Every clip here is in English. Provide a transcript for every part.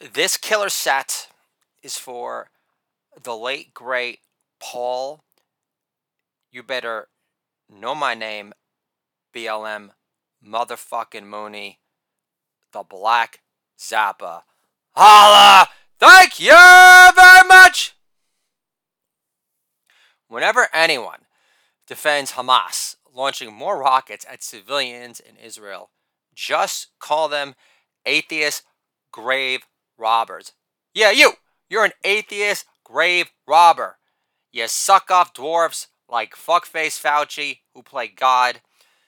This killer set is for the late great Paul. You better know my name, BLM motherfucking Mooney, the Black Zappa. Holla! Thank you very much! Whenever anyone defends Hamas launching more rockets at civilians in Israel, just call them atheist grave robbers. Yeah, you! You're an atheist grave robber. You suck off dwarfs like fuckface Fauci, who play God.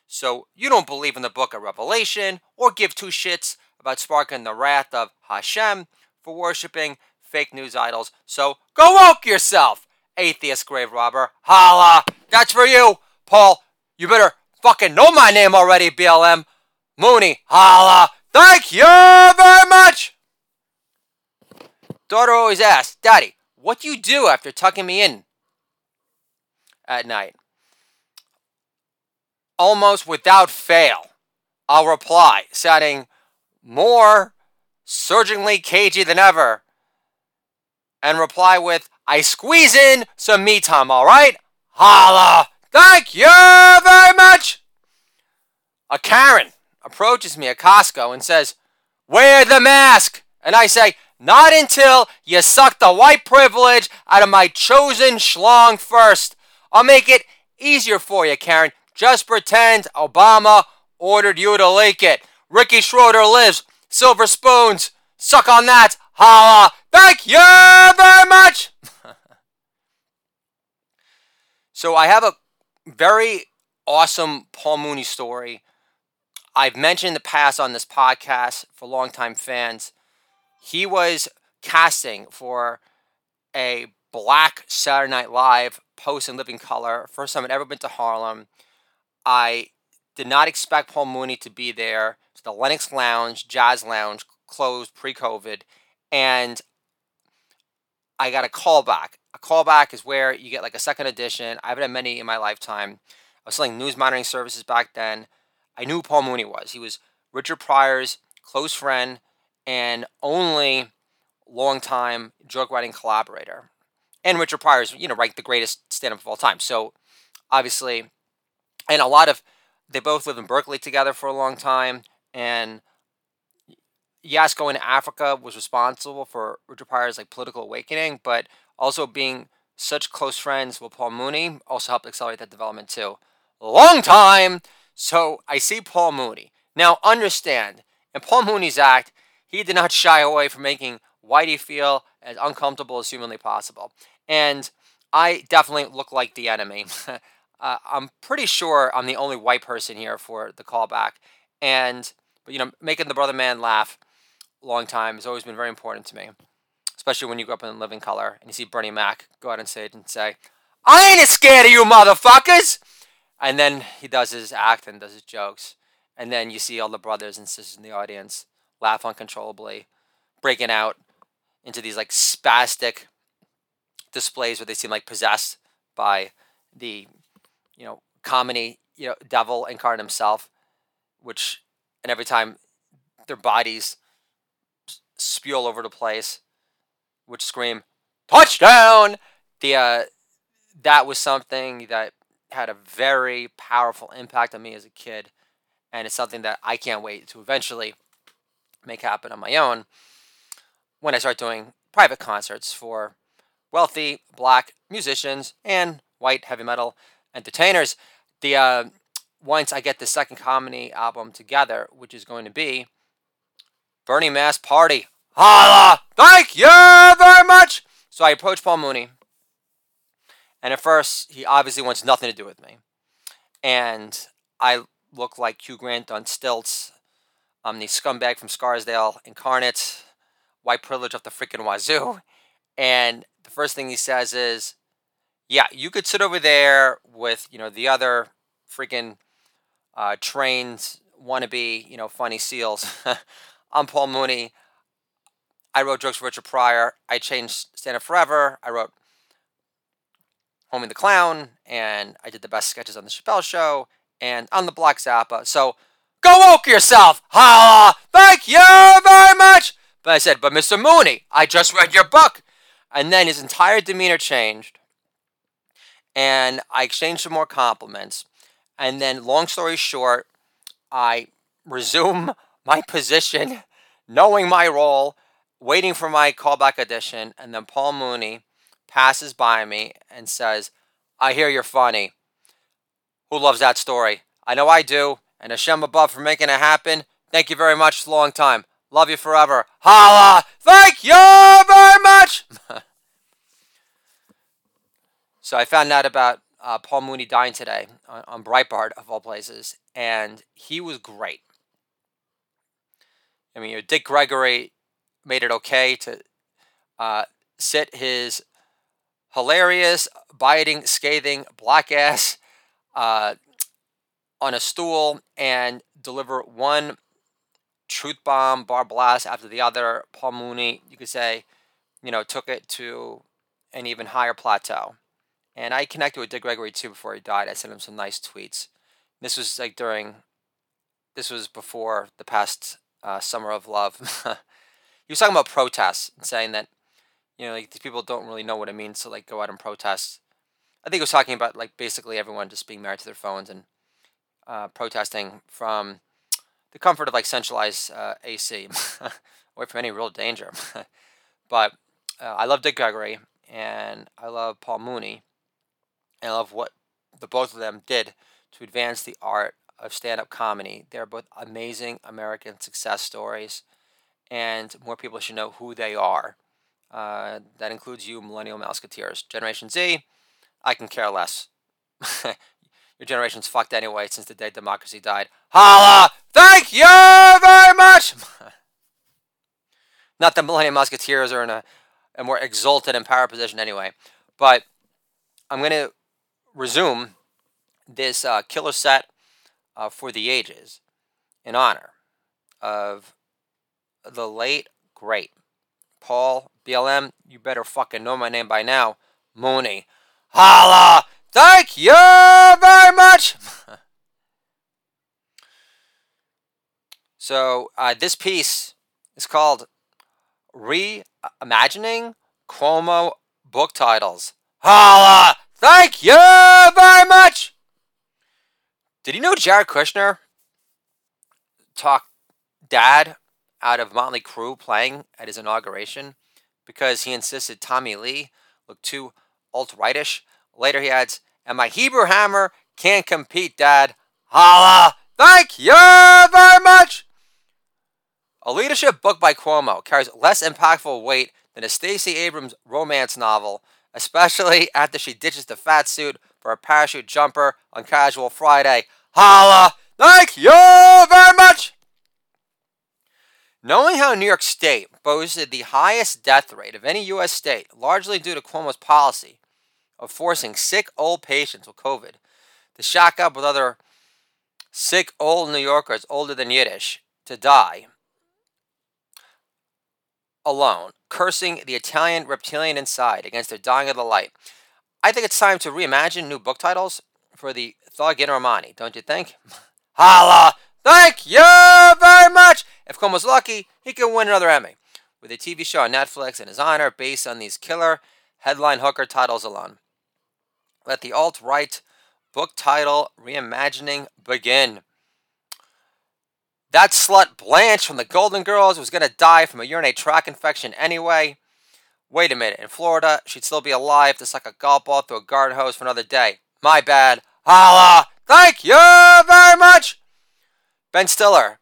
So you don't believe in the book of Revelation or give two shits about sparking the wrath of Hashem for worshiping fake news idols. So go woke yourself, atheist grave robber. Holla! That's for you, Paul. You better fucking know my name already, BLM. Mooney. Holla! Thank you very much! Daughter always asks, Daddy, what do you do after tucking me in at night? Almost without fail, I'll reply, sounding more surgingly cagey than ever, and reply with, I squeeze in some me time, alright? Holla! Thank you very much! A Karen approaches me at Costco and says, Wear the mask! And I say, Not until you suck the white privilege out of my chosen schlong first. I'll make it easier for you, Karen. Just pretend Obama ordered you to leak it. Ricky Schroder lives. Silver spoons. Suck on that. Holla. Thank you very much. so I have a very awesome Paul Mooney story. I've mentioned in the past on this podcast for longtime fans. He was casting for a black Saturday Night Live post in living color. First time I'd ever been to Harlem. I did not expect Paul Mooney to be there. It's the Lenox Lounge, Jazz Lounge, closed pre COVID. And I got a callback. A callback is where you get like a second edition. I haven't had many in my lifetime. I was selling news monitoring services back then. I knew Paul Mooney was. He was Richard Pryor's close friend and only longtime joke writing collaborator. And Richard Pryor's, you know, ranked the greatest stand up of all time. So obviously, and a lot of, they both lived in Berkeley together for a long time. And yes, going to Africa was responsible for Richard Pryor's like political awakening, but also being such close friends with Paul Mooney also helped accelerate that development too. Long time. So I see Paul Mooney. Now understand, in Paul Mooney's act, he did not shy away from making Whitey feel as uncomfortable as humanly possible. And I definitely look like the enemy. uh, I'm pretty sure I'm the only white person here for the callback. And, but, you know, making the brother man laugh a long time has always been very important to me especially when you grow up in living color and you see Bernie Mac go out on stage and say, I ain't scared of you motherfuckers! And then he does his act and does his jokes. And then you see all the brothers and sisters in the audience laugh uncontrollably, breaking out into these like spastic displays where they seem like possessed by the, you know, comedy, you know, devil incarnate himself, which, and every time their bodies spew all over the place, which scream touchdown. The uh, that was something that had a very powerful impact on me as a kid, and it's something that I can't wait to eventually make happen on my own when I start doing private concerts for wealthy black musicians and white heavy metal entertainers. The uh, once I get the second comedy album together, which is going to be Bernie Mass Party Holla! Thank you very much! So I approach Paul Mooney. And at first, he obviously wants nothing to do with me. And I look like Hugh Grant on stilts. I'm the scumbag from Scarsdale incarnate, white privilege of the freaking wazoo. And the first thing he says is, yeah, you could sit over there with, you know, the other freaking uh, trained wannabe, you know, funny seals. I'm Paul Mooney. I wrote jokes for Richard Pryor. I changed Stand Up Forever. I wrote Homie the Clown, and I did the best sketches on the Chappelle Show and on the Black Zappa. So go woke yourself. Holla! Thank you very much. But I said, But Mr. Mooney, I just read your book. And then his entire demeanor changed. And I exchanged some more compliments. And then, long story short, I resume my position, knowing my role, waiting for my callback audition. And then Paul Mooney passes by me and says, I hear you're funny. Who loves that story? I know I do. And Hashem above for making it happen. Thank you very much. Long time. Love you forever. Holla! Thank you very much! so I found out about uh, Paul Mooney dying today on, on Breitbart, of all places. And he was great. I mean, Dick Gregory made it okay to uh, sit his hilarious, biting, scathing black ass uh, on a stool and deliver one truth bomb, bar blast after the other. Paul Mooney, you could say, you know, took it to an even higher plateau. And I connected with Dick Gregory too before he died. I sent him some nice tweets. This was like during, this was before the past uh, summer of love. he was talking about protests and saying that, you know, like these people don't really know what it means to like go out and protest. I think he was talking about like basically everyone just being married to their phones and uh, protesting from the comfort of like centralized uh, AC, away from any real danger. but uh, I love Dick Gregory and I love Paul Mooney, and I love what the both of them did to advance the art of stand-up comedy. They're both amazing American success stories, and more people should know who they are. Uh, that includes you, Millennial Mouseketeers. Generation Z, I can care less. Your generation's fucked anyway since the day democracy died. Holla! Thank you very much! Not the Millennium Musketeers are in a, a more exalted and power position anyway. But I'm going to resume this uh, killer set uh, for the ages in honor of the late, great Paul BLM. You better fucking know my name by now. Mooney. Holla! Thank you very much. so uh, this piece is called Reimagining Cuomo Book Titles. Holla! Thank you very much. Did you know Jared Kushner talked dad out of Motley Crue playing at his inauguration because he insisted Tommy Lee looked too alt-rightish? Later he adds, and my Hebrew hammer can't compete, Dad. Holla! Thank you very much! A leadership book by Cuomo carries less impactful weight than a Stacey Abrams romance novel, especially after she ditches the fat suit for a parachute jumper on Casual Friday. Holla! Thank you very much! Knowing how New York State boasted the highest death rate of any U.S. state, largely due to Cuomo's policy, of forcing sick old patients with COVID to shack up with other sick old New Yorkers older than Yiddish to die alone, cursing the Italian reptilian inside against their dying of the light. I think it's time to reimagine new book titles for the Thug in Armani, don't you think? Holla! Thank you very much! If Cuomo's lucky, he can win another Emmy with a TV show on Netflix in his honor based on these killer headline hooker titles alone. Let the alt right book title reimagining begin. That slut Blanche from the Golden Girls was going to die from a urinary tract infection anyway. Wait a minute, in Florida, she'd still be alive to suck a golf ball through a garden hose for another day. My bad. Holla! Thank you very much! Ben Stiller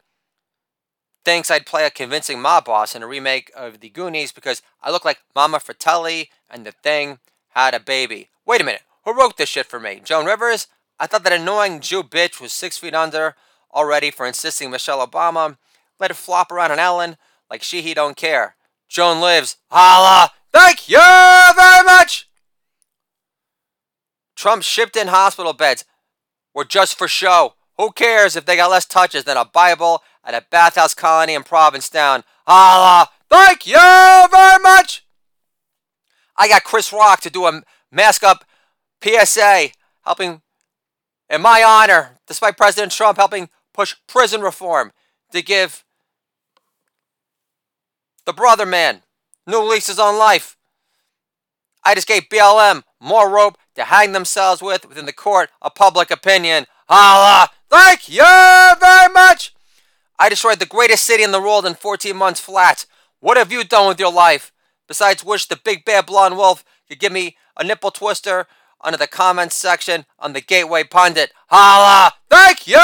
thinks I'd play a convincing mob boss in a remake of The Goonies because I look like Mama Fratelli and the thing had a baby. Wait a minute. Who wrote this shit for me? Joan Rivers? I thought that annoying Jew bitch was six feet under already for insisting Michelle Obama let it flop around on Ellen like she he don't care. Joan lives. Holla! Thank you very much! Trump shipped in hospital beds were just for show. Who cares if they got less touches than a Bible at a bathhouse colony in Provincetown? Holla! Thank you very much! I got Chris Rock to do a mask up PSA helping, in my honor, despite President Trump helping push prison reform to give The brother man. New leases on life. I just gave BLM more rope to hang themselves with within the court of public opinion. Holla! Thank you very much! I destroyed the greatest city in the world in 14 months flat. What have you done with your life? Besides wish the big bad blonde wolf could give me a nipple twister under the comments section on the Gateway Pundit. Holla! Thank you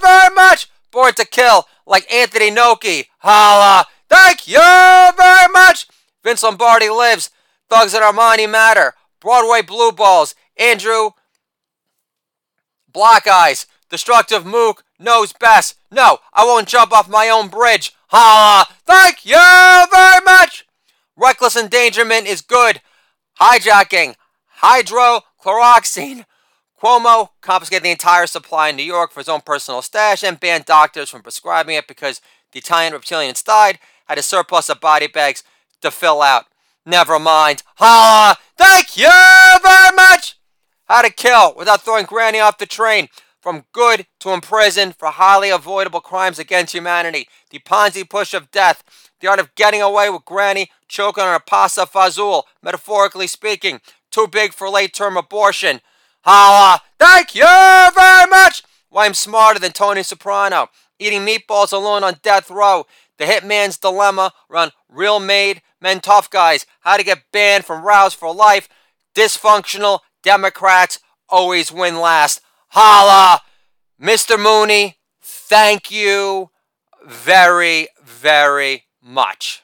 very much! Born to kill, like Anthony Noki. Holla! Thank you very much! Vince Lombardi lives. Thugs and Armani matter. Broadway Blue Balls. Andrew Black Eyes. Destructive Mook knows best. No, I won't jump off my own bridge. Holla! Thank you very much! Reckless endangerment is good. Hijacking. Hydrochloroxine. Cuomo confiscated the entire supply in New York for his own personal stash and banned doctors from prescribing it because the Italian reptilians died, had a surplus of body bags to fill out. Never mind. Holla! Thank you very much! How to kill without throwing Granny off the train. From good to imprisoned for highly avoidable crimes against humanity. The Ponzi push of death. The art of getting away with Granny choking on a pasta fazool, metaphorically speaking. Too big for late term abortion. Holla! Thank you very much! Why I'm smarter than Tony Soprano. Eating meatballs alone on death row. The Hitman's Dilemma around real made men tough guys. How to get banned from Rouse for life. Dysfunctional Democrats always win last. Holla! Mr. Mooney, thank you very, very much.